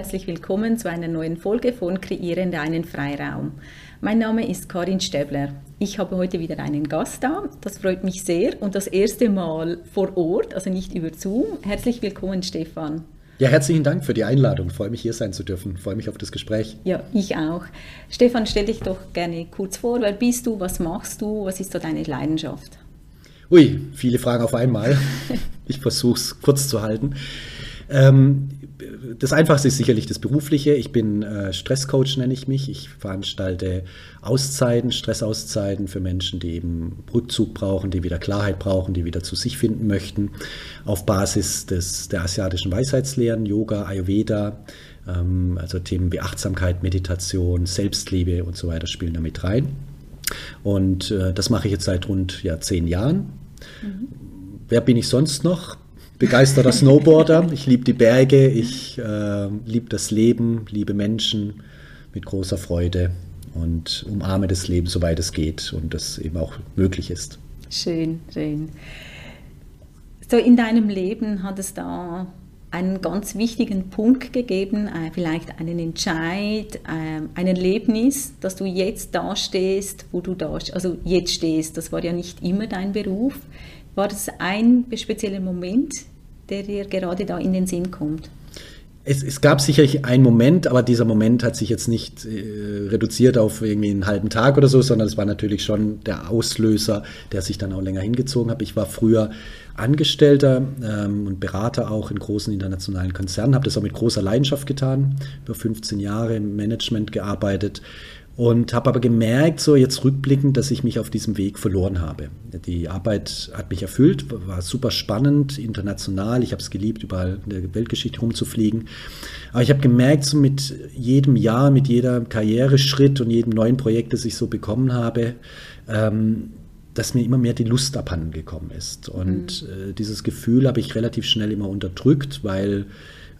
Herzlich willkommen zu einer neuen Folge von Kreieren einen Freiraum. Mein Name ist Karin Stäbler. Ich habe heute wieder einen Gast da. Das freut mich sehr und das erste Mal vor Ort, also nicht über Zoom. Herzlich willkommen, Stefan. Ja, herzlichen Dank für die Einladung. Ich freue mich, hier sein zu dürfen. Ich freue mich auf das Gespräch. Ja, ich auch. Stefan, stell dich doch gerne kurz vor. Wer bist du? Was machst du? Was ist so deine Leidenschaft? Ui, viele Fragen auf einmal. ich versuche es kurz zu halten. Ähm, das Einfachste ist sicherlich das Berufliche. Ich bin äh, Stresscoach, nenne ich mich. Ich veranstalte Auszeiten, Stressauszeiten für Menschen, die eben Rückzug brauchen, die wieder Klarheit brauchen, die wieder zu sich finden möchten. Auf Basis des, der asiatischen Weisheitslehren, Yoga, Ayurveda, ähm, also Themen wie Achtsamkeit, Meditation, Selbstliebe und so weiter spielen damit rein. Und äh, das mache ich jetzt seit rund ja, zehn Jahren. Mhm. Wer bin ich sonst noch? Begeisterter Snowboarder. Ich liebe die Berge, ich äh, liebe das Leben, liebe Menschen mit großer Freude und umarme das Leben, soweit es geht und das eben auch möglich ist. Schön, schön. So in deinem Leben hat es da einen ganz wichtigen Punkt gegeben, äh, vielleicht einen Entscheid, äh, ein Erlebnis, dass du jetzt da stehst, wo du da, also jetzt stehst. Das war ja nicht immer dein Beruf. War das ein spezieller Moment, der dir gerade da in den Sinn kommt? Es, es, gab sicherlich einen Moment, aber dieser Moment hat sich jetzt nicht äh, reduziert auf irgendwie einen halben Tag oder so, sondern es war natürlich schon der Auslöser, der sich dann auch länger hingezogen hat. Ich war früher Angestellter ähm, und Berater auch in großen internationalen Konzernen, habe das auch mit großer Leidenschaft getan, über 15 Jahre im Management gearbeitet und habe aber gemerkt, so jetzt rückblickend, dass ich mich auf diesem Weg verloren habe. Die Arbeit hat mich erfüllt, war super spannend, international. Ich habe es geliebt, überall in der Weltgeschichte rumzufliegen. Aber ich habe gemerkt, so mit jedem Jahr, mit jeder Karriereschritt und jedem neuen Projekt, das ich so bekommen habe, ähm, dass mir immer mehr die Lust abhanden gekommen ist. Und mhm. äh, dieses Gefühl habe ich relativ schnell immer unterdrückt, weil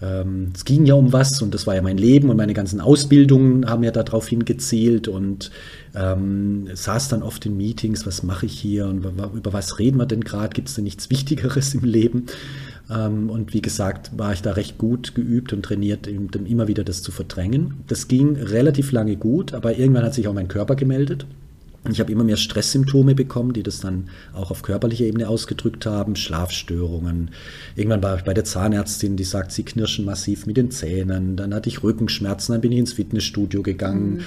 ähm, es ging ja um was und das war ja mein Leben und meine ganzen Ausbildungen haben ja darauf hingezielt und ähm, saß dann oft in Meetings, was mache ich hier und über was reden wir denn gerade, gibt es denn nichts Wichtigeres im Leben? Ähm, und wie gesagt, war ich da recht gut geübt und trainiert, immer wieder das zu verdrängen. Das ging relativ lange gut, aber irgendwann hat sich auch mein Körper gemeldet. Ich habe immer mehr Stresssymptome bekommen, die das dann auch auf körperlicher Ebene ausgedrückt haben, Schlafstörungen. Irgendwann war ich bei der Zahnärztin, die sagt, sie knirschen massiv mit den Zähnen. Dann hatte ich Rückenschmerzen, dann bin ich ins Fitnessstudio gegangen. Mhm.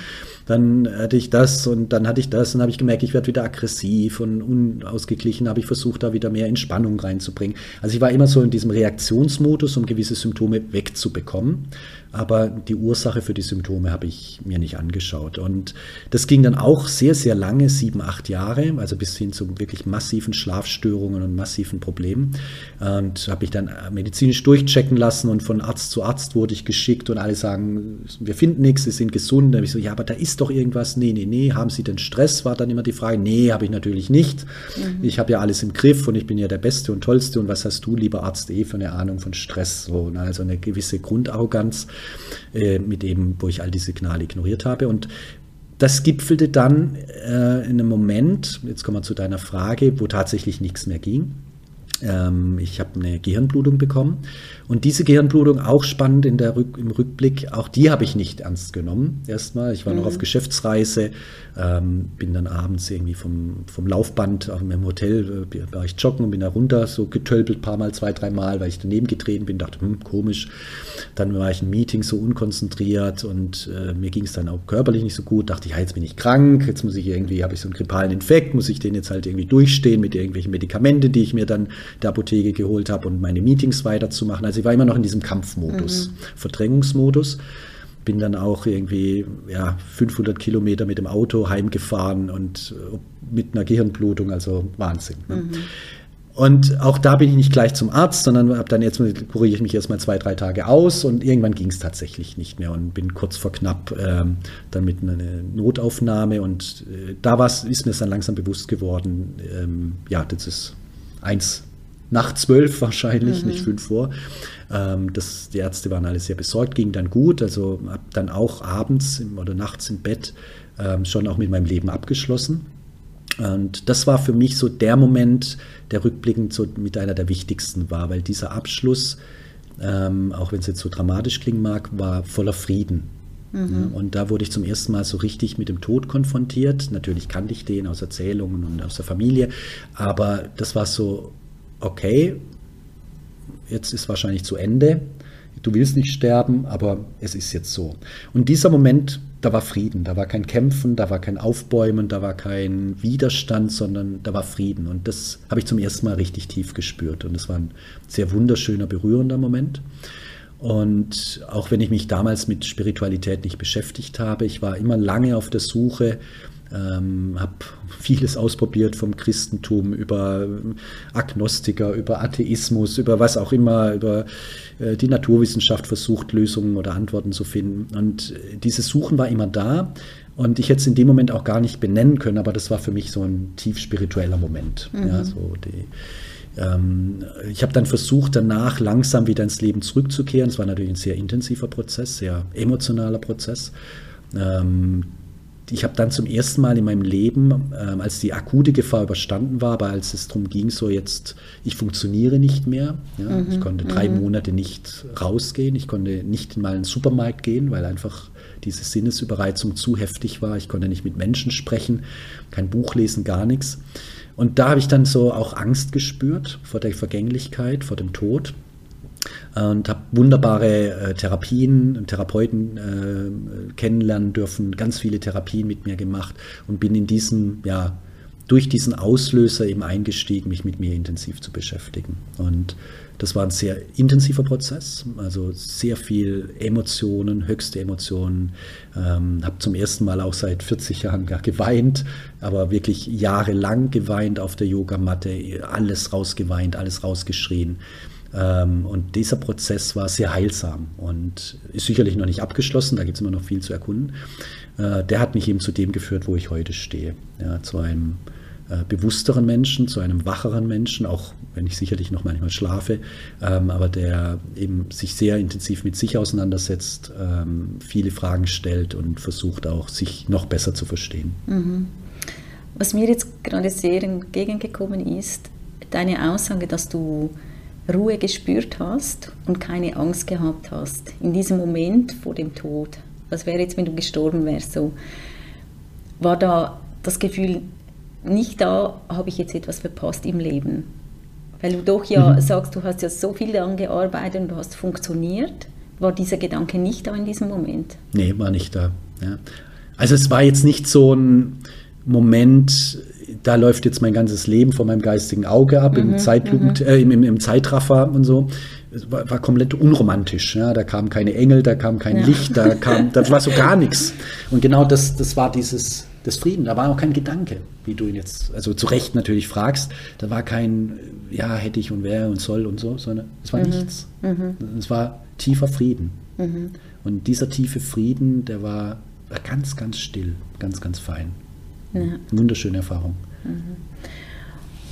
Dann hatte ich das und dann hatte ich das und habe ich gemerkt, ich werde wieder aggressiv und unausgeglichen, habe ich versucht, da wieder mehr Entspannung reinzubringen. Also ich war immer so in diesem Reaktionsmodus, um gewisse Symptome wegzubekommen aber die Ursache für die Symptome habe ich mir nicht angeschaut. Und das ging dann auch sehr, sehr lange, sieben, acht Jahre, also bis hin zu wirklich massiven Schlafstörungen und massiven Problemen. Und habe ich dann medizinisch durchchecken lassen und von Arzt zu Arzt wurde ich geschickt und alle sagen, wir finden nichts, Sie sind gesund. Da habe ich so, ja, aber da ist doch irgendwas. Nee, nee, nee, haben Sie denn Stress? War dann immer die Frage. Nee, habe ich natürlich nicht. Mhm. Ich habe ja alles im Griff und ich bin ja der Beste und Tollste. Und was hast du, lieber Arzt, eh für eine Ahnung von Stress? So, ne? also eine gewisse Grundarroganz äh, mit eben, wo ich all die Signale ignoriert habe. Und das gipfelte dann äh, in einem Moment, jetzt kommen wir zu deiner Frage, wo tatsächlich nichts mehr ging. Ähm, ich habe eine Gehirnblutung bekommen und diese Gehirnblutung, auch spannend in der Rück, im Rückblick, auch die habe ich nicht ernst genommen. Erstmal, ich war mhm. noch auf Geschäftsreise, ähm, bin dann abends irgendwie vom, vom Laufband auch im Hotel, äh, war ich joggen und bin da runter, so getölpelt, paar Mal, zwei, drei Mal, weil ich daneben getreten bin, dachte, hm, komisch. Dann war ich im Meeting so unkonzentriert und äh, mir ging es dann auch körperlich nicht so gut. Dachte ich, ja, jetzt bin ich krank, jetzt muss ich irgendwie, habe ich so einen grippalen Infekt, muss ich den jetzt halt irgendwie durchstehen mit irgendwelchen Medikamenten, die ich mir dann der Apotheke geholt habe und meine Meetings weiterzumachen. Also ich war immer noch in diesem Kampfmodus, mhm. Verdrängungsmodus. Bin dann auch irgendwie ja, 500 Kilometer mit dem Auto heimgefahren und äh, mit einer Gehirnblutung, also Wahnsinn. Ne? Mhm. Und auch da bin ich nicht gleich zum Arzt, sondern habe dann jetzt kuriere ich mich erstmal zwei, drei Tage aus und irgendwann ging es tatsächlich nicht mehr und bin kurz vor knapp ähm, dann mit einer Notaufnahme und äh, da ist mir es dann langsam bewusst geworden, ähm, ja, das ist eins nach zwölf wahrscheinlich, mhm. nicht fünf vor. Ähm, das, die Ärzte waren alle sehr besorgt, ging dann gut. Also habe dann auch abends im, oder nachts im Bett ähm, schon auch mit meinem Leben abgeschlossen. Und das war für mich so der Moment, der rückblickend so mit einer der wichtigsten war, weil dieser Abschluss ähm, auch wenn es jetzt so dramatisch klingen mag, war voller Frieden. Mhm. Und da wurde ich zum ersten Mal so richtig mit dem Tod konfrontiert. Natürlich kannte ich den aus Erzählungen und aus der Familie, aber das war so, okay, jetzt ist wahrscheinlich zu Ende. Du willst nicht sterben, aber es ist jetzt so. Und dieser Moment, da war Frieden, da war kein Kämpfen, da war kein Aufbäumen, da war kein Widerstand, sondern da war Frieden. Und das habe ich zum ersten Mal richtig tief gespürt. Und es war ein sehr wunderschöner, berührender Moment. Und auch wenn ich mich damals mit Spiritualität nicht beschäftigt habe, ich war immer lange auf der Suche, ähm, habe vieles ausprobiert vom Christentum über Agnostiker, über Atheismus, über was auch immer, über äh, die Naturwissenschaft versucht, Lösungen oder Antworten zu finden. Und dieses Suchen war immer da. Und ich hätte es in dem Moment auch gar nicht benennen können, aber das war für mich so ein tief spiritueller Moment. Mhm. Ja, so die, ähm, ich habe dann versucht, danach langsam wieder ins Leben zurückzukehren. Es war natürlich ein sehr intensiver Prozess, sehr emotionaler Prozess. Ich habe dann zum ersten Mal in meinem Leben, ähm, als die akute Gefahr überstanden war, aber als es darum ging, so jetzt, ich funktioniere nicht mehr. Ja, mhm, ich konnte drei mhm. Monate nicht rausgehen, ich konnte nicht mal in den Supermarkt gehen, weil einfach diese Sinnesüberreizung zu heftig war. Ich konnte nicht mit Menschen sprechen, kein Buch lesen, gar nichts. Und da habe ich dann so auch Angst gespürt vor der Vergänglichkeit, vor dem Tod und habe wunderbare äh, Therapien und Therapeuten äh, kennenlernen dürfen, ganz viele Therapien mit mir gemacht und bin in diesem, ja, durch diesen Auslöser eben eingestiegen, mich mit mir intensiv zu beschäftigen. Und das war ein sehr intensiver Prozess, also sehr viel Emotionen, höchste Emotionen. Ähm, habe zum ersten Mal auch seit 40 Jahren geweint, aber wirklich jahrelang geweint auf der Yogamatte, alles rausgeweint, alles rausgeschrien. Ähm, und dieser Prozess war sehr heilsam und ist sicherlich noch nicht abgeschlossen, da gibt es immer noch viel zu erkunden. Äh, der hat mich eben zu dem geführt, wo ich heute stehe, ja, zu einem äh, bewussteren Menschen, zu einem wacheren Menschen, auch wenn ich sicherlich noch manchmal schlafe, ähm, aber der eben sich sehr intensiv mit sich auseinandersetzt, ähm, viele Fragen stellt und versucht auch, sich noch besser zu verstehen. Mhm. Was mir jetzt gerade sehr entgegengekommen ist, deine Aussage, dass du Ruhe gespürt hast und keine Angst gehabt hast in diesem Moment vor dem Tod. Was wäre jetzt, wenn du gestorben wärst? So, war da das Gefühl, nicht da habe ich jetzt etwas verpasst im Leben. Weil du doch ja mhm. sagst, du hast ja so viel daran gearbeitet und du hast funktioniert. War dieser Gedanke nicht da in diesem Moment? Nee, war nicht da. Ja. Also es war jetzt nicht so ein Moment, da läuft jetzt mein ganzes Leben vor meinem geistigen Auge ab, mhm, im, Zeitlupen, mhm. äh, im, im, im, Zeitraffer und so. Es war, war, komplett unromantisch. Ja. Da kamen keine Engel, da kam kein ja. Licht, da kam, da war so gar nichts. Und genau das, das war dieses des Frieden. Da war auch kein Gedanke, wie du ihn jetzt, also zu Recht natürlich fragst. Da war kein, ja, hätte ich und wäre und soll und so, sondern es war mhm. nichts. Mhm. Es war tiefer Frieden. Mhm. Und dieser tiefe Frieden, der war, war, ganz, ganz still, ganz, ganz fein. Ja. Wunderschöne Erfahrung. Mhm.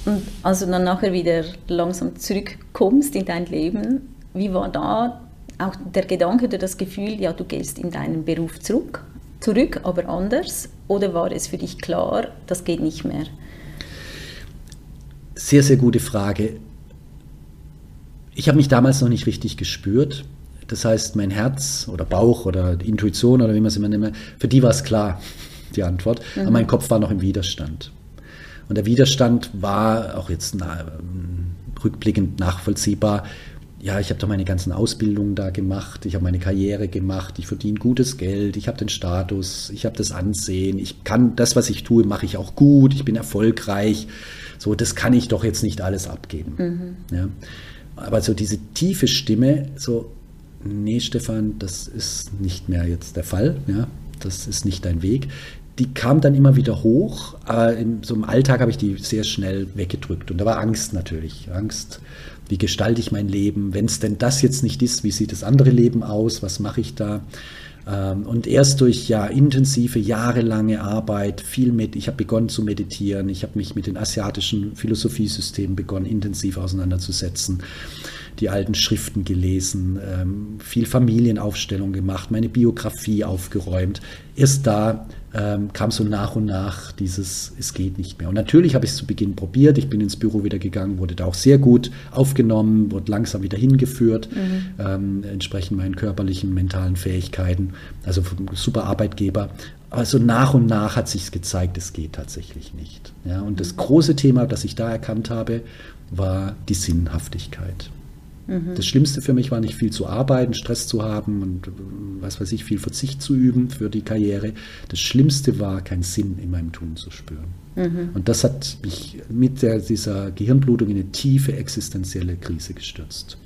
Und als du dann nachher wieder langsam zurückkommst in dein Leben, wie war da auch der Gedanke oder das Gefühl, ja, du gehst in deinen Beruf zurück? zurück, aber anders? Oder war es für dich klar, das geht nicht mehr? Sehr, sehr gute Frage. Ich habe mich damals noch nicht richtig gespürt. Das heißt, mein Herz oder Bauch oder Intuition oder wie man es immer nennt, für die war es klar, die Antwort. Mhm. Aber mein Kopf war noch im Widerstand. Und der Widerstand war auch jetzt na, rückblickend nachvollziehbar ja, ich habe da meine ganzen Ausbildungen da gemacht, ich habe meine Karriere gemacht, ich verdiene gutes Geld, ich habe den Status, ich habe das Ansehen, ich kann das, was ich tue, mache ich auch gut, ich bin erfolgreich. So, das kann ich doch jetzt nicht alles abgeben. Mhm. Ja. Aber so diese tiefe Stimme, so, nee, Stefan, das ist nicht mehr jetzt der Fall, ja, das ist nicht dein Weg. Die kam dann immer wieder hoch, aber in so im Alltag habe ich die sehr schnell weggedrückt. Und da war Angst natürlich. Angst, wie gestalte ich mein Leben, wenn es denn das jetzt nicht ist, wie sieht das andere Leben aus, was mache ich da? Ähm, und erst durch ja intensive, jahrelange Arbeit, viel mit, ich habe begonnen zu meditieren, ich habe mich mit den asiatischen Philosophiesystemen begonnen, intensiv auseinanderzusetzen. Die alten Schriften gelesen, ähm, viel Familienaufstellung gemacht, meine Biografie aufgeräumt. Erst da ähm, kam so nach und nach dieses, es geht nicht mehr. Und natürlich habe ich es zu Beginn probiert. Ich bin ins Büro wieder gegangen, wurde da auch sehr gut aufgenommen, wurde langsam wieder hingeführt, mhm. ähm, entsprechend meinen körperlichen, mentalen Fähigkeiten. Also super Arbeitgeber. Aber so nach und nach hat sich gezeigt, es geht tatsächlich nicht. Ja, und das große Thema, das ich da erkannt habe, war die Sinnhaftigkeit. Mhm. Das Schlimmste für mich war nicht viel zu arbeiten, Stress zu haben und was weiß ich, viel Verzicht zu üben für die Karriere. Das Schlimmste war, keinen Sinn in meinem Tun zu spüren. Mhm. Und das hat mich mit der, dieser Gehirnblutung in eine tiefe existenzielle Krise gestürzt.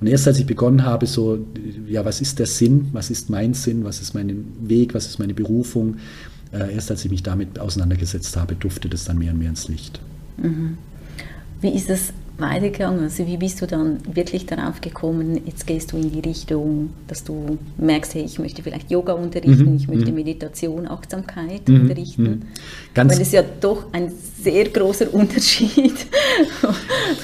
Und erst als ich begonnen habe, so, ja, was ist der Sinn, was ist mein Sinn, was ist mein Weg, was ist meine Berufung, äh, erst als ich mich damit auseinandergesetzt habe, durfte das dann mehr und mehr ins Licht. Mhm. Wie ist es weitergegangen? Also wie bist du dann wirklich darauf gekommen, jetzt gehst du in die Richtung, dass du merkst, hey, ich möchte vielleicht Yoga unterrichten, mhm. ich möchte mhm. Meditation, Achtsamkeit mhm. unterrichten. Mhm. Ganz Weil es ist ja doch ein sehr großer Unterschied.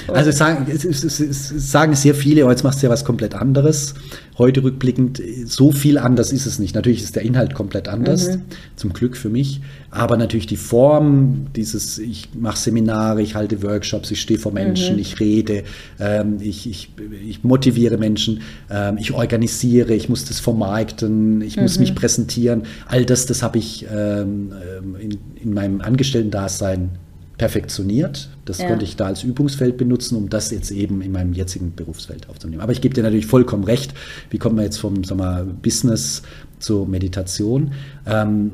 also sagen, sagen sehr viele, oh, jetzt machst du ja was komplett anderes. Heute rückblickend, so viel anders ist es nicht. Natürlich ist der Inhalt komplett anders, mhm. zum Glück für mich. Aber natürlich die Form, dieses, ich mache Seminare, ich halte Workshops, ich stehe vor Menschen, mhm. ich rede, ähm, ich, ich, ich, motiviere Menschen, ähm, ich organisiere, ich muss das vermarkten, ich mhm. muss mich präsentieren. All das, das habe ich ähm, ähm in, in meinem Angestellten-Dasein perfektioniert. Das ja. konnte ich da als Übungsfeld benutzen, um das jetzt eben in meinem jetzigen Berufsfeld aufzunehmen. Aber ich gebe dir natürlich vollkommen recht. Wie kommt man jetzt vom sag mal, Business zur Meditation? Ähm,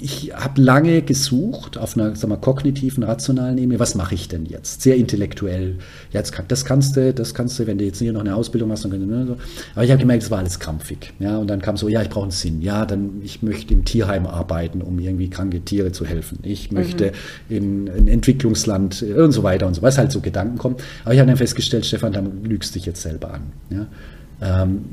ich habe lange gesucht auf einer sag mal, kognitiven, rationalen Ebene, was mache ich denn jetzt? Sehr intellektuell. Jetzt kann, das kannst du, das kannst du, wenn du jetzt hier noch eine Ausbildung machst, dann ne, so. Aber ich habe gemerkt, es war alles krampfig. Ja, und dann kam so, ja, ich brauche einen Sinn. Ja, dann ich möchte im Tierheim arbeiten, um irgendwie kranke Tiere zu helfen. Ich möchte mhm. in ein Entwicklungsland und so weiter und so, was halt so Gedanken kommen. Aber ich habe dann festgestellt, Stefan, dann lügst dich jetzt selber an. Ja. Ähm,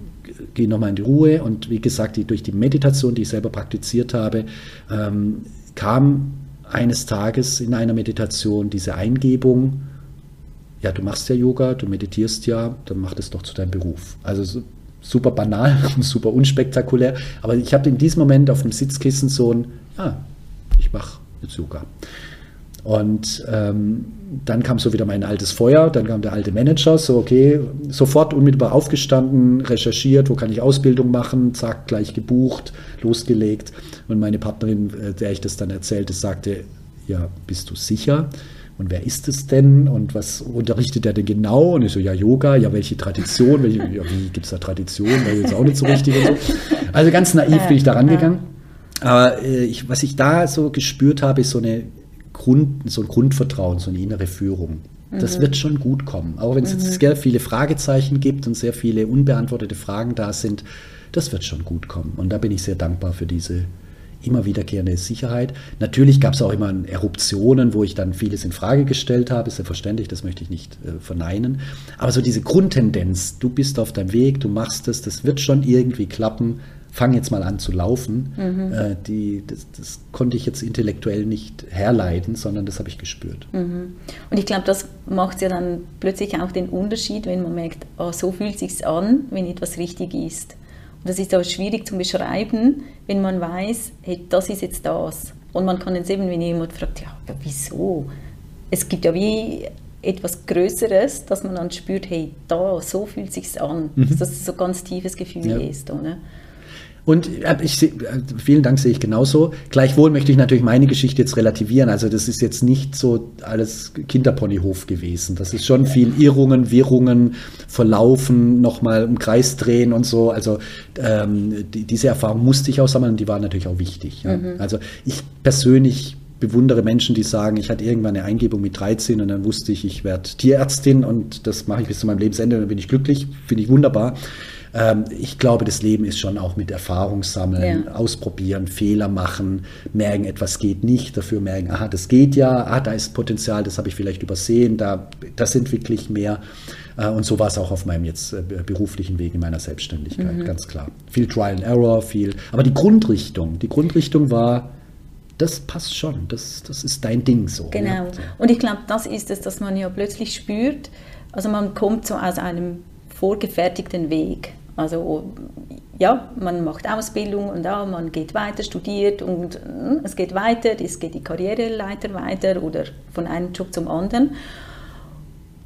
gehe nochmal in die Ruhe und wie gesagt, die, durch die Meditation, die ich selber praktiziert habe, ähm, kam eines Tages in einer Meditation diese Eingebung, ja, du machst ja Yoga, du meditierst ja, dann mach das doch zu deinem Beruf. Also super banal und super unspektakulär, aber ich habe in diesem Moment auf dem Sitzkissen so ein, ja, ich mache jetzt Yoga. Und ähm, dann kam so wieder mein altes Feuer, dann kam der alte Manager, so okay, sofort unmittelbar aufgestanden, recherchiert, wo kann ich Ausbildung machen, zack, gleich gebucht, losgelegt. Und meine Partnerin, äh, der ich das dann erzählte, sagte, ja, bist du sicher? Und wer ist es denn? Und was unterrichtet er denn genau? Und ich so, ja, Yoga, ja, welche Tradition? Welche, ja, wie gibt es da Tradition? Weil jetzt auch nicht so richtig so. Also ganz naiv bin ich da rangegangen. Aber äh, ich, was ich da so gespürt habe, ist so eine Grund, so ein Grundvertrauen, so eine innere Führung. Das mhm. wird schon gut kommen. Auch wenn es mhm. jetzt sehr viele Fragezeichen gibt und sehr viele unbeantwortete Fragen da sind, das wird schon gut kommen. Und da bin ich sehr dankbar für diese immer wiederkehrende Sicherheit. Natürlich gab es auch immer Eruptionen, wo ich dann vieles in Frage gestellt habe, ist ja verständlich, das möchte ich nicht äh, verneinen. Aber so diese Grundtendenz, du bist auf deinem Weg, du machst es, das wird schon irgendwie klappen, fang jetzt mal an zu laufen, mhm. äh, die, das, das, konnte ich jetzt intellektuell nicht herleiten, sondern das habe ich gespürt. Mhm. Und ich glaube, das macht ja dann plötzlich auch den Unterschied, wenn man merkt, oh, so fühlt es sich an, wenn etwas richtig ist. Und das ist aber schwierig zu beschreiben, wenn man weiß, hey, das ist jetzt das. Und man kann jetzt eben, wenn jemand fragt, ja, ja wieso? Es gibt ja wie etwas Größeres, dass man dann spürt, hey, da, so fühlt es sich an. Mhm. Dass das so ein ganz tiefes Gefühl ja. ist. Oder? Und äh, ich, äh, vielen Dank sehe ich genauso. Gleichwohl möchte ich natürlich meine Geschichte jetzt relativieren. Also das ist jetzt nicht so alles Kinderponyhof gewesen. Das ist schon viel Irrungen, Wirrungen, Verlaufen, nochmal im Kreis drehen und so. Also ähm, die, diese Erfahrung musste ich auch sammeln und die waren natürlich auch wichtig. Ja. Mhm. Also ich persönlich bewundere Menschen, die sagen, ich hatte irgendwann eine Eingebung mit 13 und dann wusste ich, ich werde Tierärztin und das mache ich bis zu meinem Lebensende und dann bin ich glücklich, finde ich wunderbar. Ähm, ich glaube, das Leben ist schon auch mit Erfahrung sammeln, ja. ausprobieren, Fehler machen, merken, etwas geht nicht, dafür merken, aha, das geht ja, ah, da ist Potenzial, das habe ich vielleicht übersehen, da, das entwickle ich mehr. Äh, und so war es auch auf meinem jetzt äh, beruflichen Weg in meiner Selbstständigkeit, mhm. ganz klar. Viel Trial and Error, viel. Aber die Grundrichtung, die Grundrichtung war, das passt schon, das, das ist dein Ding so. Genau. Ja. Und ich glaube, das ist es, dass man ja plötzlich spürt, Also man kommt so aus einem vorgefertigten Weg. Also ja, man macht Ausbildung und ja, man geht weiter, studiert und hm, es geht weiter, es geht die Karriereleiter weiter oder von einem Job zum anderen.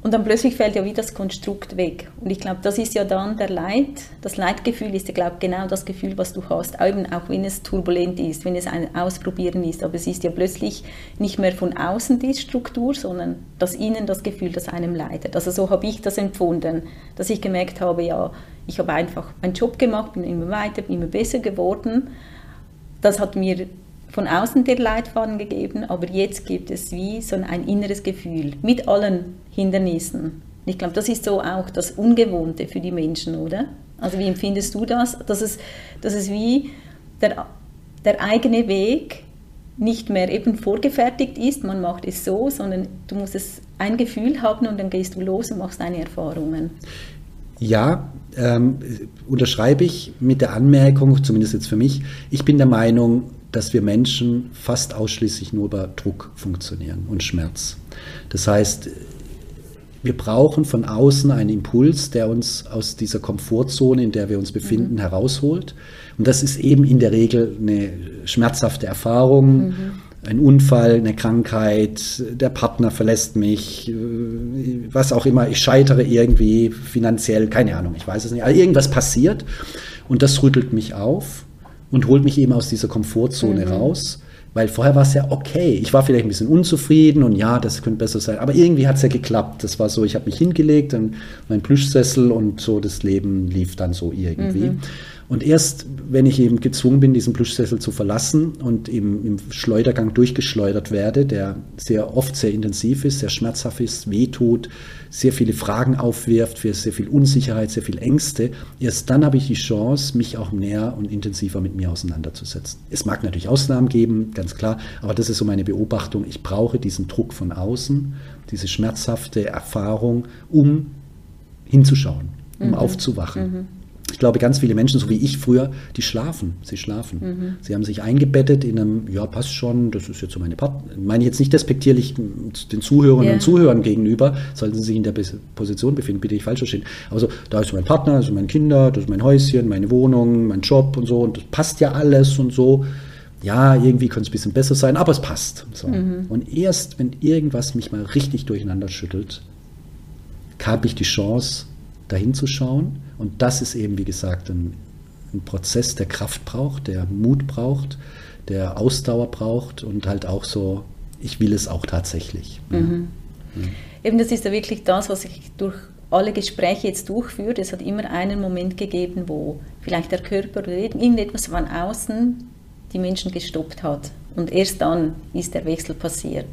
Und dann plötzlich fällt ja wieder das Konstrukt weg. Und ich glaube, das ist ja dann der Leid. Das Leidgefühl ist ja, glaube ich, genau das Gefühl, was du hast, eben auch wenn es turbulent ist, wenn es ein Ausprobieren ist. Aber es ist ja plötzlich nicht mehr von außen die Struktur, sondern das Innen das Gefühl, das einem leidet. Also so habe ich das empfunden, dass ich gemerkt habe, ja, ich habe einfach meinen Job gemacht, bin immer weiter, bin immer besser geworden. Das hat mir von außen der Leitfaden gegeben, aber jetzt gibt es wie so ein inneres Gefühl mit allen Hindernissen. Ich glaube, das ist so auch das Ungewohnte für die Menschen, oder? Also wie empfindest du das? Dass es, dass es wie der, der eigene Weg nicht mehr eben vorgefertigt ist, man macht es so, sondern du musst es ein Gefühl haben und dann gehst du los und machst deine Erfahrungen. Ja, ähm, unterschreibe ich mit der Anmerkung, zumindest jetzt für mich, ich bin der Meinung, dass wir Menschen fast ausschließlich nur über Druck funktionieren und Schmerz. Das heißt, wir brauchen von außen einen Impuls, der uns aus dieser Komfortzone, in der wir uns befinden, mhm. herausholt. Und das ist eben in der Regel eine schmerzhafte Erfahrung, mhm. Ein Unfall, eine Krankheit, der Partner verlässt mich, äh, was auch immer, ich scheitere irgendwie finanziell, keine Ahnung, ich weiß es nicht. Aber irgendwas passiert und das rüttelt mich auf und holt mich eben aus dieser Komfortzone mhm. raus. Weil vorher war es ja okay. Ich war vielleicht ein bisschen unzufrieden und ja, das könnte besser sein. Aber irgendwie hat es ja geklappt. Das war so, ich habe mich hingelegt in meinen Plüschsessel und so das Leben lief dann so irgendwie. Mhm. Und erst, wenn ich eben gezwungen bin, diesen Plüschsessel zu verlassen und eben im Schleudergang durchgeschleudert werde, der sehr oft sehr intensiv ist, sehr schmerzhaft ist, wehtut, sehr viele Fragen aufwirft, für sehr viel Unsicherheit, sehr viel Ängste, erst dann habe ich die Chance, mich auch näher und intensiver mit mir auseinanderzusetzen. Es mag natürlich Ausnahmen geben, ganz klar, aber das ist so meine Beobachtung. Ich brauche diesen Druck von außen, diese schmerzhafte Erfahrung, um hinzuschauen, um mhm. aufzuwachen. Mhm. Ich glaube, ganz viele Menschen, so wie ich früher, die schlafen. Sie schlafen. Mhm. Sie haben sich eingebettet in einem, ja, passt schon, das ist jetzt so meine Partner. Ich meine jetzt nicht despektierlich den Zuhörern yeah. und Zuhörern gegenüber, sollten sie sich in der Position befinden, bitte ich falsch verstehen. Also, da ist mein Partner, das sind meine Kinder, das ist mein Häuschen, meine Wohnung, mein Job und so, und das passt ja alles und so. Ja, irgendwie könnte es ein bisschen besser sein, aber es passt. So. Mhm. Und erst, wenn irgendwas mich mal richtig durcheinander schüttelt, habe ich die Chance, dahin zu schauen. Und das ist eben, wie gesagt, ein, ein Prozess, der Kraft braucht, der Mut braucht, der Ausdauer braucht und halt auch so, ich will es auch tatsächlich. Mhm. Ja. Eben, das ist ja wirklich das, was ich durch alle Gespräche jetzt durchführe. Es hat immer einen Moment gegeben, wo vielleicht der Körper oder irgendetwas von außen die Menschen gestoppt hat. Und erst dann ist der Wechsel passiert.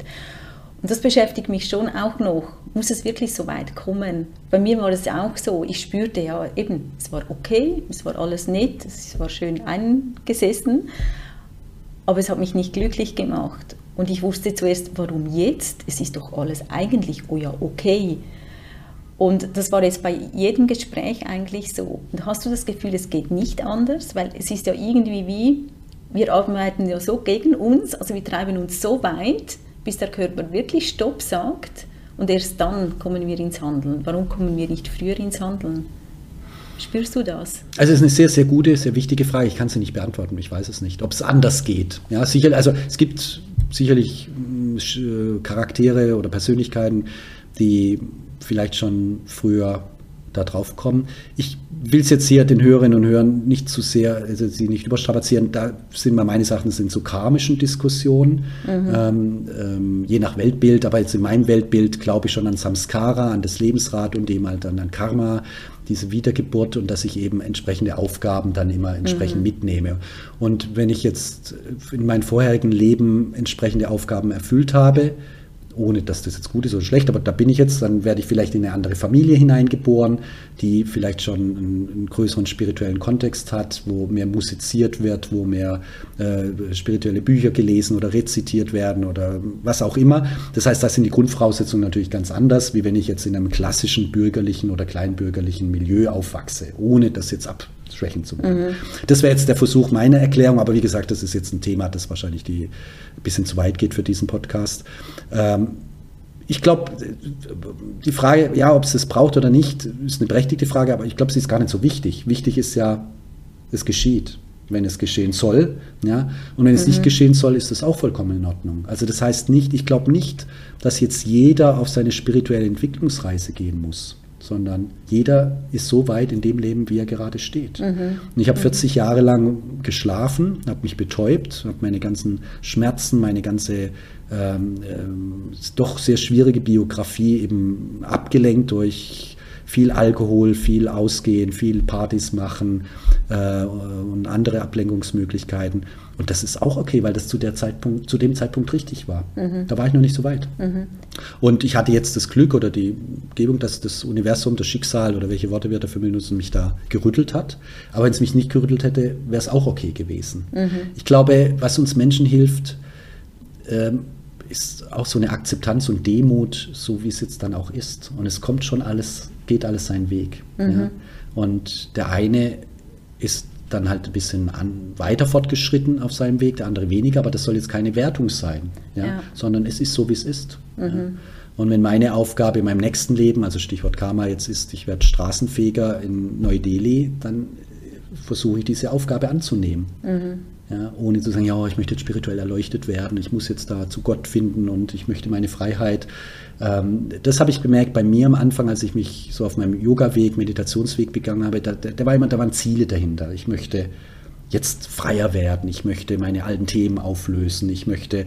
Und das beschäftigt mich schon auch noch. Muss es wirklich so weit kommen? Bei mir war es auch so. Ich spürte ja eben, es war okay, es war alles nett, es war schön eingesessen, aber es hat mich nicht glücklich gemacht. Und ich wusste zuerst, warum jetzt? Es ist doch alles eigentlich, oh ja, okay. Und das war jetzt bei jedem Gespräch eigentlich so. Und hast du das Gefühl, es geht nicht anders? Weil es ist ja irgendwie wie, wir arbeiten ja so gegen uns, also wir treiben uns so weit, bis der Körper wirklich Stopp sagt und erst dann kommen wir ins Handeln. Warum kommen wir nicht früher ins Handeln? Spürst du das? Also es ist eine sehr, sehr gute, sehr wichtige Frage. Ich kann sie nicht beantworten. Ich weiß es nicht, ob es anders geht. Ja, sicher, also es gibt sicherlich äh, Charaktere oder Persönlichkeiten, die vielleicht schon früher da drauf kommen. Ich will es jetzt hier den Hörerinnen und Hörern nicht zu sehr, also sie nicht überstrapazieren. Da sind mal meine Sachen sind so karmischen Diskussionen, mhm. ähm, ähm, je nach Weltbild. Aber jetzt in meinem Weltbild glaube ich schon an Samskara, an das Lebensrad und eben halt dann an Karma, diese Wiedergeburt und dass ich eben entsprechende Aufgaben dann immer entsprechend mhm. mitnehme. Und wenn ich jetzt in meinem vorherigen Leben entsprechende Aufgaben erfüllt habe, ohne dass das jetzt gut ist oder schlecht, aber da bin ich jetzt, dann werde ich vielleicht in eine andere Familie hineingeboren, die vielleicht schon einen, einen größeren spirituellen Kontext hat, wo mehr musiziert wird, wo mehr äh, spirituelle Bücher gelesen oder rezitiert werden oder was auch immer. Das heißt, da sind die Grundvoraussetzungen natürlich ganz anders, wie wenn ich jetzt in einem klassischen bürgerlichen oder kleinbürgerlichen Milieu aufwachse, ohne das jetzt ab schwächen zu wollen. Mhm. Das wäre jetzt der Versuch meiner Erklärung, aber wie gesagt, das ist jetzt ein Thema, das wahrscheinlich die, ein bisschen zu weit geht für diesen Podcast. Ähm, ich glaube, die Frage, ja, ob es das braucht oder nicht, ist eine berechtigte Frage, aber ich glaube, sie ist gar nicht so wichtig. Wichtig ist ja, es geschieht, wenn es geschehen soll. Ja? Und wenn es mhm. nicht geschehen soll, ist das auch vollkommen in Ordnung. Also das heißt nicht, ich glaube nicht, dass jetzt jeder auf seine spirituelle Entwicklungsreise gehen muss sondern jeder ist so weit in dem Leben, wie er gerade steht. Mhm. Und ich habe 40 mhm. Jahre lang geschlafen, habe mich betäubt, habe meine ganzen Schmerzen, meine ganze ähm, ähm, doch sehr schwierige Biografie eben abgelenkt durch viel Alkohol, viel Ausgehen, viel Partys machen äh, und andere Ablenkungsmöglichkeiten. Und das ist auch okay, weil das zu, der Zeitpunkt, zu dem Zeitpunkt richtig war. Mhm. Da war ich noch nicht so weit. Mhm. Und ich hatte jetzt das Glück oder die Gebung, dass das Universum, das Schicksal oder welche Worte wir dafür benutzen, mich da gerüttelt hat. Aber wenn es mich nicht gerüttelt hätte, wäre es auch okay gewesen. Mhm. Ich glaube, was uns Menschen hilft, ähm, ist auch so eine Akzeptanz und Demut, so wie es jetzt dann auch ist. Und es kommt schon alles, geht alles seinen Weg. Ja? Mhm. Und der eine ist dann halt ein bisschen an, weiter fortgeschritten auf seinem Weg, der andere weniger, aber das soll jetzt keine Wertung sein, ja? ja. sondern es ist so, wie es ist. Mhm. Ja? Und wenn meine Aufgabe in meinem nächsten Leben, also Stichwort Karma jetzt ist, ich werde Straßenfeger in Neu-Delhi, dann versuche ich diese Aufgabe anzunehmen. Mhm. Ja, ohne zu sagen, ja, ich möchte jetzt spirituell erleuchtet werden, ich muss jetzt da zu Gott finden und ich möchte meine Freiheit. Ähm, das habe ich bemerkt bei mir am Anfang, als ich mich so auf meinem Yoga-Weg, Meditationsweg begangen habe, da, da, war immer, da waren Ziele dahinter. Ich möchte jetzt freier werden, ich möchte meine alten Themen auflösen, ich möchte,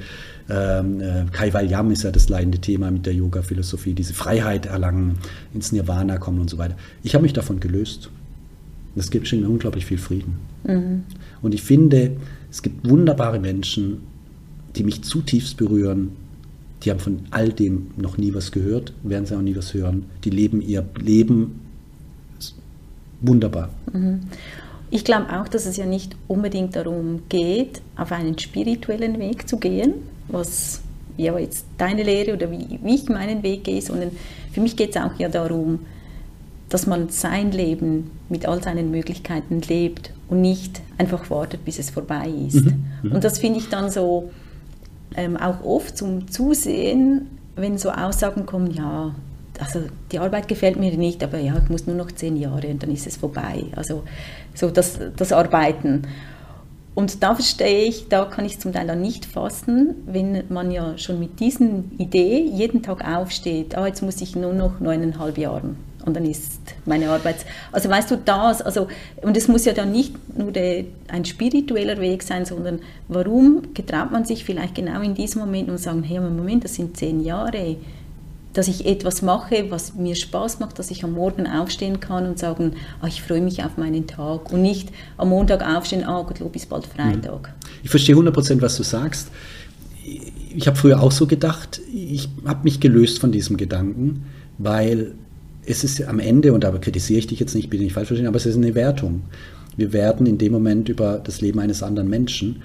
ähm, äh, Kaivalyam ist ja das leidende Thema mit der Yoga-Philosophie, diese Freiheit erlangen, ins Nirvana kommen und so weiter. Ich habe mich davon gelöst. Das gibt schon unglaublich viel Frieden. Mhm. Und ich finde, es gibt wunderbare Menschen, die mich zutiefst berühren. Die haben von all dem noch nie was gehört, werden sie auch nie was hören. Die leben ihr Leben wunderbar. Mhm. Ich glaube auch, dass es ja nicht unbedingt darum geht, auf einen spirituellen Weg zu gehen, was ja jetzt deine Lehre oder wie, wie ich meinen Weg gehe, sondern für mich geht es auch ja darum, dass man sein Leben mit all seinen Möglichkeiten lebt und nicht einfach wartet, bis es vorbei ist. Mhm. Mhm. Und das finde ich dann so ähm, auch oft zum Zusehen, wenn so Aussagen kommen, ja, also die Arbeit gefällt mir nicht, aber ja, ich muss nur noch zehn Jahre und dann ist es vorbei. Also so das, das Arbeiten. Und da verstehe ich, da kann ich zum Teil dann nicht fassen, wenn man ja schon mit diesen Idee jeden Tag aufsteht, ah, jetzt muss ich nur noch neuneinhalb Jahre und dann ist meine Arbeit. Also weißt du das, also und es muss ja dann nicht nur der, ein spiritueller Weg sein, sondern warum getraut man sich vielleicht genau in diesem Moment und sagen, hey, Moment, das sind zehn Jahre, dass ich etwas mache, was mir Spaß macht, dass ich am Morgen aufstehen kann und sagen, ah, ich freue mich auf meinen Tag und nicht am Montag aufstehen, ah, Gottlob, ist bald Freitag. Ich verstehe 100 Prozent, was du sagst. Ich habe früher auch so gedacht, ich habe mich gelöst von diesem Gedanken, weil es ist am Ende, und da kritisiere ich dich jetzt nicht, bitte nicht falsch verstehen, aber es ist eine Wertung. Wir werden in dem Moment über das Leben eines anderen Menschen,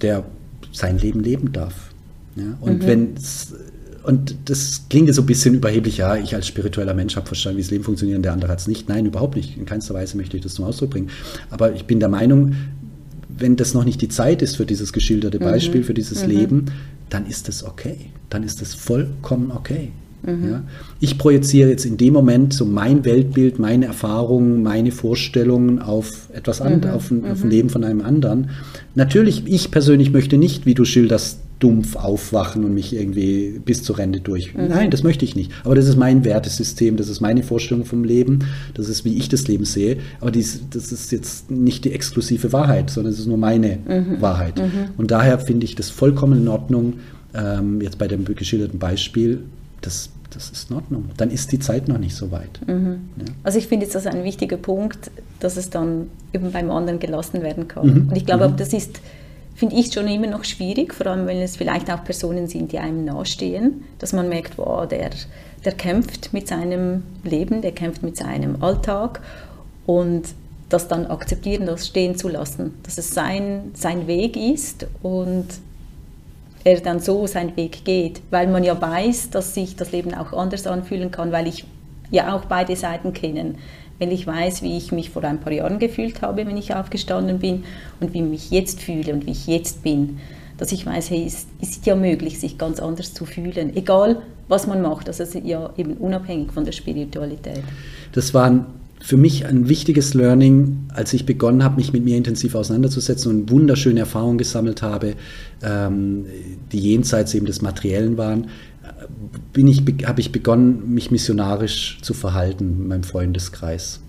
der sein Leben leben darf. Ja? Und mhm. wenn und das klingt so ein bisschen überheblich, ja, ich als spiritueller Mensch habe verstanden, wie das Leben funktioniert und der andere hat es nicht. Nein, überhaupt nicht. In keinster Weise möchte ich das zum Ausdruck bringen. Aber ich bin der Meinung, wenn das noch nicht die Zeit ist für dieses geschilderte mhm. Beispiel, mhm. für dieses mhm. Leben, dann ist das okay. Dann ist das vollkommen okay. Mhm. Ja? Ich projiziere jetzt in dem Moment so mein Weltbild, meine Erfahrungen, meine Vorstellungen auf etwas anderes, mhm. auf, ein, auf ein mhm. Leben von einem anderen. Natürlich, ich persönlich möchte nicht, wie du schilderst, dumpf aufwachen und mich irgendwie bis zur Rente durch. Mhm. Nein, das möchte ich nicht. Aber das ist mein Wertesystem, das ist meine Vorstellung vom Leben, das ist, wie ich das Leben sehe. Aber dies, das ist jetzt nicht die exklusive Wahrheit, sondern es ist nur meine mhm. Wahrheit. Mhm. Und daher finde ich das vollkommen in Ordnung, ähm, jetzt bei dem geschilderten Beispiel, das, das ist in Ordnung. Dann ist die Zeit noch nicht so weit. Mhm. Ja. Also ich finde jetzt das ein wichtiger Punkt, dass es dann eben beim anderen gelassen werden kann. Mhm. Und ich glaube, mhm. das ist, finde ich schon immer noch schwierig, vor allem wenn es vielleicht auch Personen sind, die einem nahestehen, dass man merkt, wow, der, der kämpft mit seinem Leben, der kämpft mit seinem Alltag und das dann akzeptieren, das stehen zu lassen, dass es sein, sein Weg ist und er dann so seinen Weg geht, weil man ja weiß, dass sich das Leben auch anders anfühlen kann, weil ich ja auch beide Seiten kenne. Wenn ich weiß, wie ich mich vor ein paar Jahren gefühlt habe, wenn ich aufgestanden bin und wie ich mich jetzt fühle und wie ich jetzt bin, dass ich weiß, hey, es ist ja möglich, sich ganz anders zu fühlen, egal was man macht, also ja eben unabhängig von der Spiritualität. Das war für mich ein wichtiges Learning, als ich begonnen habe, mich mit mir intensiv auseinanderzusetzen und wunderschöne Erfahrungen gesammelt habe, ähm, die jenseits eben des Materiellen waren, ich, habe ich begonnen, mich missionarisch zu verhalten in meinem Freundeskreis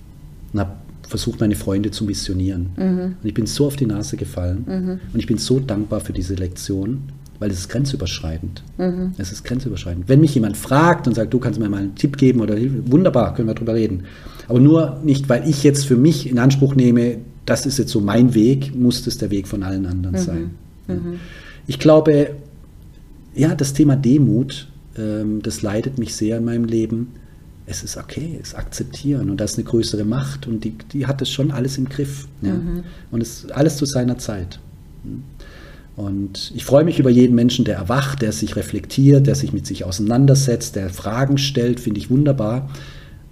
und habe versucht, meine Freunde zu missionieren. Mhm. Und ich bin so auf die Nase gefallen mhm. und ich bin so dankbar für diese Lektion, weil es ist grenzüberschreitend. Mhm. Es ist grenzüberschreitend. Wenn mich jemand fragt und sagt, du kannst mir mal einen Tipp geben oder wunderbar, können wir darüber reden. Aber nur nicht, weil ich jetzt für mich in Anspruch nehme, das ist jetzt so mein Weg, muss das der Weg von allen anderen mhm. sein. Mhm. Ich glaube, ja, das Thema Demut, ähm, das leidet mich sehr in meinem Leben es ist okay, es akzeptieren und da ist eine größere Macht und die, die hat es schon alles im Griff. Ja? Mhm. Und es ist alles zu seiner Zeit. Und ich freue mich über jeden Menschen, der erwacht, der sich reflektiert, der sich mit sich auseinandersetzt, der Fragen stellt, finde ich wunderbar.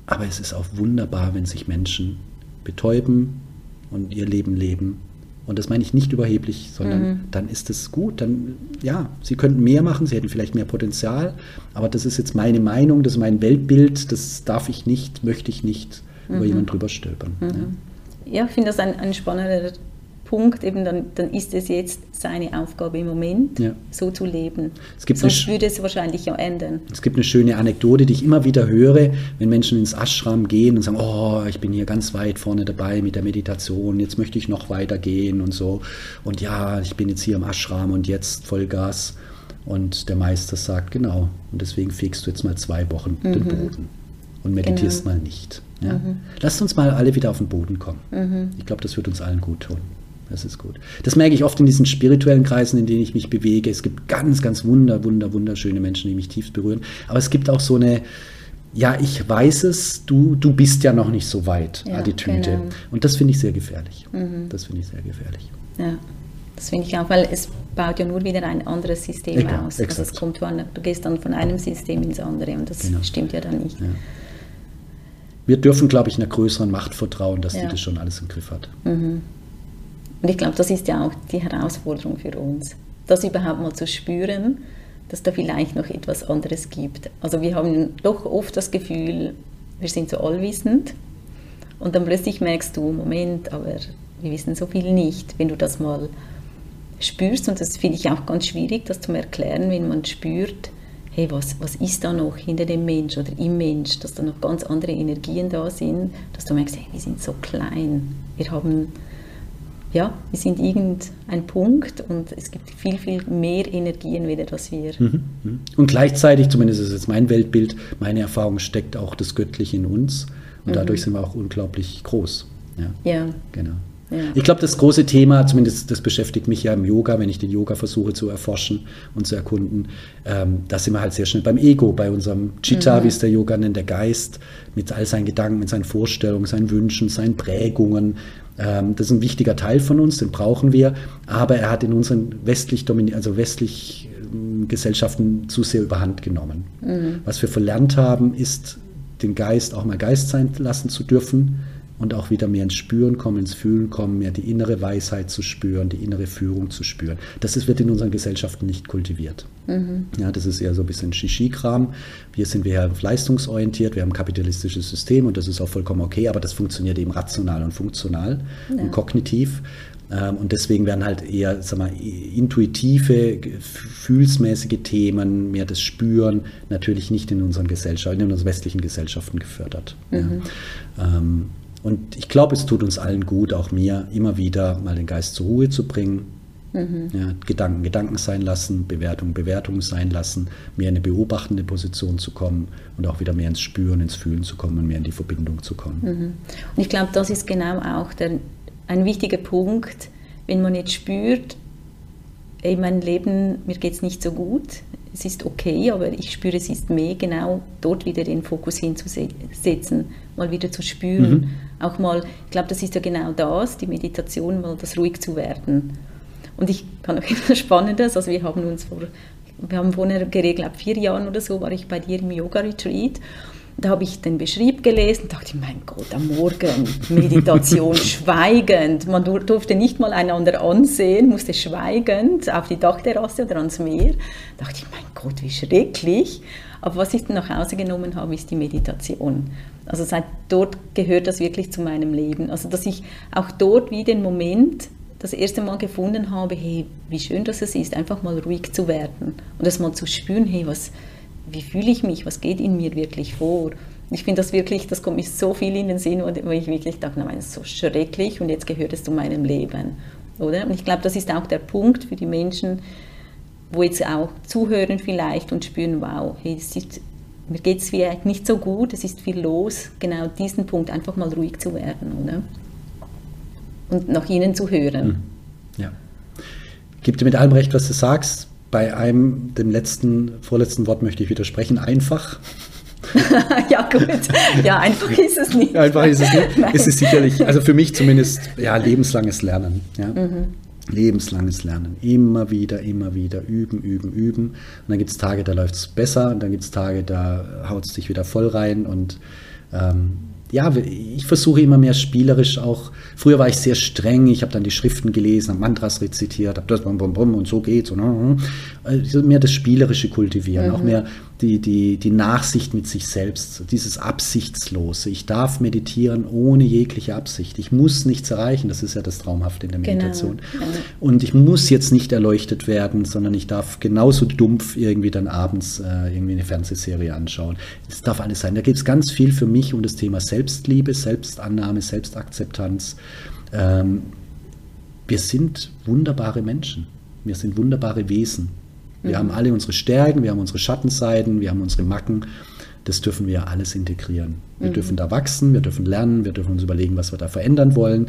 Aber es ist auch wunderbar, wenn sich Menschen betäuben und ihr Leben leben und das meine ich nicht überheblich, sondern mhm. dann ist es gut. Dann, ja, sie könnten mehr machen, sie hätten vielleicht mehr Potenzial, aber das ist jetzt meine Meinung, das ist mein Weltbild, das darf ich nicht, möchte ich nicht mhm. über jemanden drüber stülpern. Mhm. Ja. ja. ich finde das ein, ein spannender Punkt, eben dann, dann ist es jetzt seine Aufgabe im Moment, ja. so zu leben. Es gibt Sonst würde es wahrscheinlich ja ändern. Es gibt eine schöne Anekdote, die ich immer wieder höre, wenn Menschen ins Ashram gehen und sagen, oh, ich bin hier ganz weit vorne dabei mit der Meditation, jetzt möchte ich noch weiter gehen und so. Und ja, ich bin jetzt hier im Ashram und jetzt Vollgas. Und der Meister sagt, genau, und deswegen fegst du jetzt mal zwei Wochen mhm. den Boden und meditierst genau. mal nicht. Ja? Mhm. Lasst uns mal alle wieder auf den Boden kommen. Mhm. Ich glaube, das wird uns allen gut tun. Das ist gut. Das merke ich oft in diesen spirituellen Kreisen, in denen ich mich bewege. Es gibt ganz, ganz wunder, wunder, wunderschöne Menschen, die mich tief berühren. Aber es gibt auch so eine, ja, ich weiß es, du, du bist ja noch nicht so weit, ja, Attitüde. Genau. Und das finde ich sehr gefährlich. Mhm. Das finde ich sehr gefährlich. Ja, das finde ich auch, weil es baut ja nur wieder ein anderes System ja, aus. Also es kommt von, du gehst dann von einem System ins andere und das genau. stimmt ja dann nicht. Ja. Wir dürfen, glaube ich, einer größeren Macht vertrauen, dass die das schon alles im Griff hat. Mhm. Und ich glaube, das ist ja auch die Herausforderung für uns, das überhaupt mal zu spüren, dass da vielleicht noch etwas anderes gibt. Also wir haben doch oft das Gefühl, wir sind so allwissend und dann plötzlich merkst du, Moment, aber wir wissen so viel nicht. Wenn du das mal spürst, und das finde ich auch ganz schwierig, das zu erklären, wenn man spürt, hey, was, was ist da noch hinter dem Mensch oder im Mensch, dass da noch ganz andere Energien da sind, dass du merkst, hey, wir sind so klein, wir haben ja, wir sind irgendein Punkt und es gibt viel, viel mehr Energien wieder, als wir. Mhm, mhm. Und gleichzeitig, zumindest ist jetzt mein Weltbild, meine Erfahrung steckt auch das Göttliche in uns und mhm. dadurch sind wir auch unglaublich groß. Ja, ja. genau. Ja. Ich glaube, das große Thema, zumindest das beschäftigt mich ja im Yoga, wenn ich den Yoga versuche zu erforschen und zu erkunden, ähm, da sind wir halt sehr schnell beim Ego, bei unserem Chitta, mhm. wie es der Yoga nennt, der Geist, mit all seinen Gedanken, mit seinen Vorstellungen, seinen Wünschen, seinen Prägungen. Ähm, das ist ein wichtiger Teil von uns, den brauchen wir, aber er hat in unseren westlich also westlich ähm, Gesellschaften zu sehr überhand genommen. Mhm. Was wir verlernt haben, ist, den Geist auch mal Geist sein lassen zu dürfen und auch wieder mehr ins Spüren kommen, ins Fühlen kommen, mehr die innere Weisheit zu spüren, die innere Führung zu spüren. Das ist, wird in unseren Gesellschaften nicht kultiviert. Mhm. Ja, das ist eher so ein bisschen Shishi-Kram. Wir sind wir ja leistungsorientiert, wir haben ein kapitalistisches System und das ist auch vollkommen okay, aber das funktioniert eben rational und funktional ja. und kognitiv. Ähm, und deswegen werden halt eher sag mal, intuitive, gefühlsmäßige Themen, mehr das Spüren, natürlich nicht in unseren Gesellschaften, in unseren westlichen Gesellschaften gefördert. Mhm. Ja. Ähm, und ich glaube, es tut uns allen gut, auch mir, immer wieder mal den Geist zur Ruhe zu bringen. Mhm. Ja, Gedanken Gedanken sein lassen, Bewertung Bewertung sein lassen, mehr in eine beobachtende Position zu kommen und auch wieder mehr ins Spüren, ins Fühlen zu kommen und mehr in die Verbindung zu kommen. Mhm. Und ich glaube, das ist genau auch der, ein wichtiger Punkt, wenn man jetzt spürt, ey, mein Leben, mir geht es nicht so gut, es ist okay, aber ich spüre, es ist mehr, genau dort wieder den Fokus hinzusetzen, mal wieder zu spüren. Mhm. Auch mal, ich glaube, das ist ja genau das, die Meditation, mal das ruhig zu werden. Und ich kann auch etwas Spannendes, also wir haben uns vor, wir haben vorher geregelt, vier Jahren oder so, war ich bei dir im Yoga-Retreat da habe ich den Beschrieb gelesen und dachte, mein Gott, am Morgen Meditation schweigend. Man durfte nicht mal einander ansehen, musste schweigend auf die Dachterrasse oder ans Meer. Da dachte ich, mein Gott, wie schrecklich. Aber was ich dann nach Hause genommen habe, ist die Meditation. Also seit dort gehört das wirklich zu meinem Leben. Also dass ich auch dort wie den Moment das erste Mal gefunden habe, hey, wie schön das ist, einfach mal ruhig zu werden und das mal zu spüren, hey, was, wie fühle ich mich, was geht in mir wirklich vor. Ich finde das wirklich, das kommt mir so viel in den Sinn, wo ich wirklich dachte, nein, das ist so schrecklich und jetzt gehört es zu meinem Leben. Oder? Und ich glaube, das ist auch der Punkt für die Menschen, wo jetzt auch zuhören vielleicht und spüren, wow, hey, ist, mir geht es vielleicht nicht so gut, es ist viel los, genau diesen Punkt einfach mal ruhig zu werden. Oder? Und nach ihnen zu hören. Hm. Ja. Gib dir mit allem recht, was du sagst bei einem, dem letzten, vorletzten Wort möchte ich widersprechen. Einfach. ja, gut. Ja, einfach ist es nicht. Einfach ist es nicht. Nein. Es ist sicherlich, also für mich zumindest, ja, lebenslanges Lernen. Ja. Mhm. Lebenslanges Lernen. Immer wieder, immer wieder üben, üben, üben. Und dann gibt es Tage, da läuft es besser und dann gibt es Tage, da haut es sich wieder voll rein und ähm, ja, ich versuche immer mehr spielerisch auch. Früher war ich sehr streng, ich habe dann die Schriften gelesen, habe Mantras rezitiert, habe das bum, bum, bum und so geht's. Und, und, also mehr das Spielerische kultivieren, mhm. auch mehr die, die, die Nachsicht mit sich selbst, dieses Absichtslose. Ich darf meditieren ohne jegliche Absicht. Ich muss nichts erreichen, das ist ja das Traumhafte in der genau. Meditation. Genau. Und ich muss jetzt nicht erleuchtet werden, sondern ich darf genauso dumpf irgendwie dann abends äh, irgendwie eine Fernsehserie anschauen. Das darf alles sein. Da gibt es ganz viel für mich um das Thema Selbstliebe, Selbstannahme, Selbstakzeptanz. Ähm, wir sind wunderbare Menschen. Wir sind wunderbare Wesen. Wir mhm. haben alle unsere Stärken, wir haben unsere Schattenseiten, wir haben unsere Macken. Das dürfen wir alles integrieren. Wir mhm. dürfen da wachsen, wir dürfen lernen, wir dürfen uns überlegen, was wir da verändern wollen.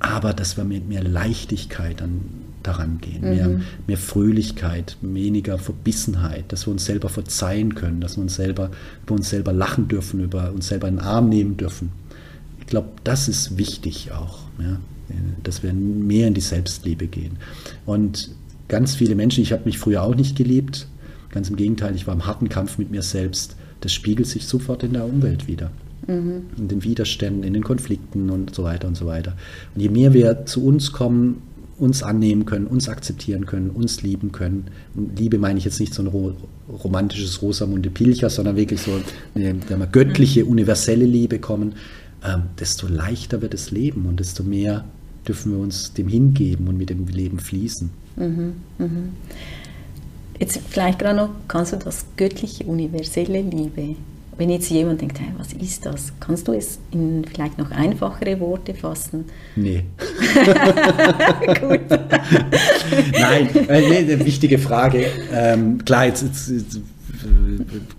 Aber dass wir mit mehr Leichtigkeit an, daran gehen, mhm. mehr, mehr Fröhlichkeit, weniger Verbissenheit, dass wir uns selber verzeihen können, dass wir uns selber über uns selber lachen dürfen, über uns selber in den Arm nehmen dürfen. Ich glaube, das ist wichtig auch, ja? dass wir mehr in die Selbstliebe gehen. Und ganz viele Menschen, ich habe mich früher auch nicht geliebt, ganz im Gegenteil, ich war im harten Kampf mit mir selbst. Das spiegelt sich sofort in der Umwelt wieder. Mhm. In den Widerständen, in den Konflikten und so weiter und so weiter. Und je mehr wir zu uns kommen, uns annehmen können, uns akzeptieren können, uns lieben können. Und Liebe meine ich jetzt nicht so ein romantisches Rosamunde Pilcher, sondern wirklich so eine, eine göttliche, mhm. universelle Liebe kommen, ähm, desto leichter wird das Leben und desto mehr dürfen wir uns dem hingeben und mit dem Leben fließen. Mhm, mhm. Jetzt vielleicht gerade noch, kannst du das göttliche, universelle Liebe, wenn jetzt jemand denkt, hey, was ist das? Kannst du es in vielleicht noch einfachere Worte fassen? Nee. Gut. Nein, äh, nee, eine wichtige Frage. Ähm, klar, jetzt, jetzt, jetzt äh,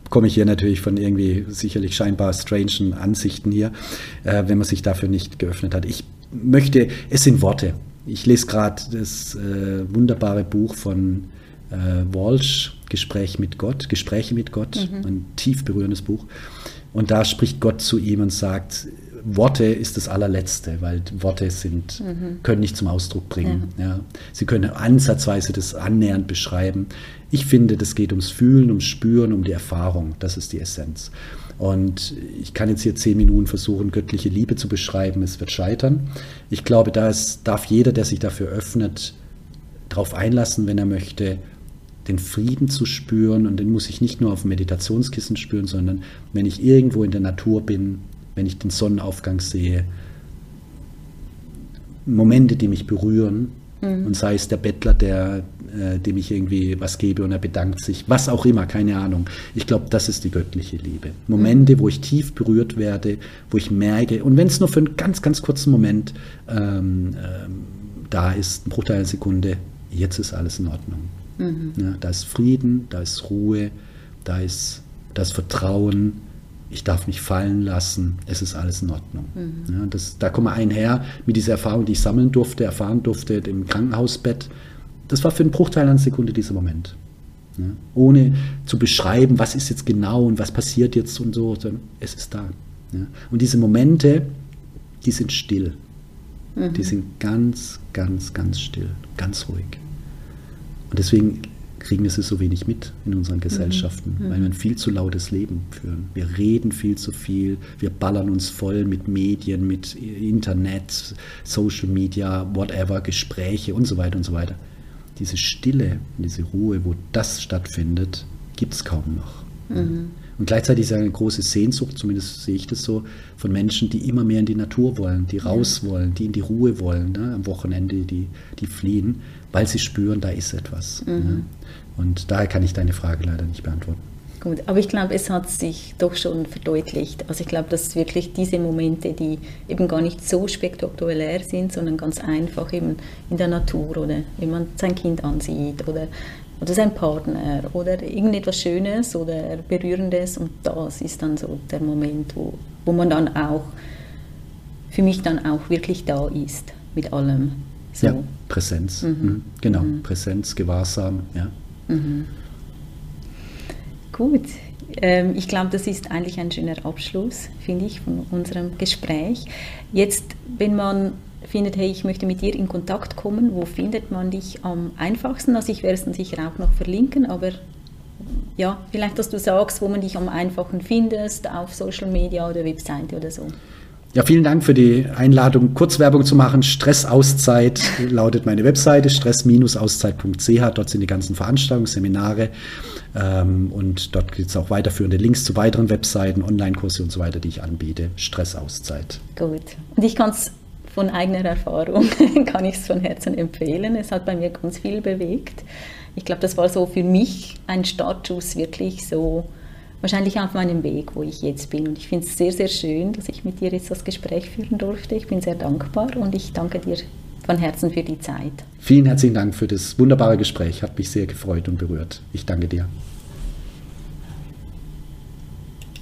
komme ich hier natürlich von irgendwie sicherlich scheinbar strangen Ansichten hier, äh, wenn man sich dafür nicht geöffnet hat. Ich möchte, es sind Worte. Ich lese gerade das äh, wunderbare Buch von äh, Walsh, Gespräch mit Gott, Gespräche mit Gott, mhm. ein tief berührendes Buch. Und da spricht Gott zu ihm und sagt, Worte ist das allerletzte, weil Worte sind, mhm. können nicht zum Ausdruck bringen. Ja. ja. Sie können ansatzweise das annähernd beschreiben. Ich finde, das geht ums Fühlen, ums Spüren, um die Erfahrung. Das ist die Essenz. Und ich kann jetzt hier zehn Minuten versuchen, göttliche Liebe zu beschreiben. Es wird scheitern. Ich glaube, da darf jeder, der sich dafür öffnet, darauf einlassen, wenn er möchte, den Frieden zu spüren. Und den muss ich nicht nur auf dem Meditationskissen spüren, sondern wenn ich irgendwo in der Natur bin, wenn ich den Sonnenaufgang sehe, Momente, die mich berühren. Mhm. Und sei es der Bettler, der äh, dem ich irgendwie was gebe und er bedankt sich, was auch immer, keine Ahnung. Ich glaube, das ist die göttliche Liebe. Momente, wo ich tief berührt werde, wo ich merke, und wenn es nur für einen ganz, ganz kurzen Moment ähm, ähm, da ist, ein Bruchteil einer Sekunde, jetzt ist alles in Ordnung. Mhm. Ja, da ist Frieden, da ist Ruhe, da ist das Vertrauen, ich darf mich fallen lassen, es ist alles in Ordnung. Mhm. Ja, das, da kommen wir einher mit dieser Erfahrung, die ich sammeln durfte, erfahren durfte im Krankenhausbett, das war für einen Bruchteil einer Sekunde dieser Moment. Ja, ohne zu beschreiben, was ist jetzt genau und was passiert jetzt und so, sondern es ist da. Ja. Und diese Momente, die sind still. Mhm. Die sind ganz, ganz, ganz still, ganz ruhig. Und deswegen kriegen wir sie so wenig mit in unseren Gesellschaften, mhm. weil wir ein viel zu lautes Leben führen. Wir reden viel zu viel, wir ballern uns voll mit Medien, mit Internet, Social Media, whatever, Gespräche und so weiter und so weiter. Diese Stille, diese Ruhe, wo das stattfindet, gibt es kaum noch. Mhm. Und gleichzeitig ist eine große Sehnsucht, zumindest sehe ich das so, von Menschen, die immer mehr in die Natur wollen, die raus wollen, die in die Ruhe wollen, ne? am Wochenende, die, die fliehen, weil sie spüren, da ist etwas. Mhm. Ne? Und daher kann ich deine Frage leider nicht beantworten. Gut, aber ich glaube, es hat sich doch schon verdeutlicht. Also ich glaube, dass wirklich diese Momente, die eben gar nicht so spektakulär sind, sondern ganz einfach eben in der Natur oder wenn man sein Kind ansieht oder, oder sein Partner oder irgendetwas Schönes oder Berührendes und das ist dann so der Moment, wo, wo man dann auch, für mich dann auch wirklich da ist mit allem. So. Ja, Präsenz. Mhm. Mhm. Genau, mhm. Präsenz, Gewahrsam, ja. Mhm. Gut, ähm, ich glaube, das ist eigentlich ein schöner Abschluss, finde ich, von unserem Gespräch. Jetzt, wenn man findet, hey, ich möchte mit dir in Kontakt kommen, wo findet man dich am einfachsten? Also ich werde es dann sicher auch noch verlinken, aber ja, vielleicht, dass du sagst, wo man dich am einfachsten findest, auf Social Media oder Webseite oder so. Ja, vielen Dank für die Einladung, Kurzwerbung zu machen. Stressauszeit lautet meine Webseite, stress-auszeit.ch. Dort sind die ganzen Veranstaltungen, Seminare ähm, und dort gibt es auch weiterführende Links zu weiteren Webseiten, Online-Kurse und so weiter, die ich anbiete. Stressauszeit. Gut. Und ich kann es von eigener Erfahrung, kann ich es von Herzen empfehlen. Es hat bei mir ganz viel bewegt. Ich glaube, das war so für mich ein Startschuss, wirklich so wahrscheinlich auf meinem Weg, wo ich jetzt bin. Und ich finde es sehr, sehr schön, dass ich mit dir jetzt das Gespräch führen durfte. Ich bin sehr dankbar und ich danke dir von Herzen für die Zeit. Vielen herzlichen Dank für das wunderbare Gespräch. Hat mich sehr gefreut und berührt. Ich danke dir.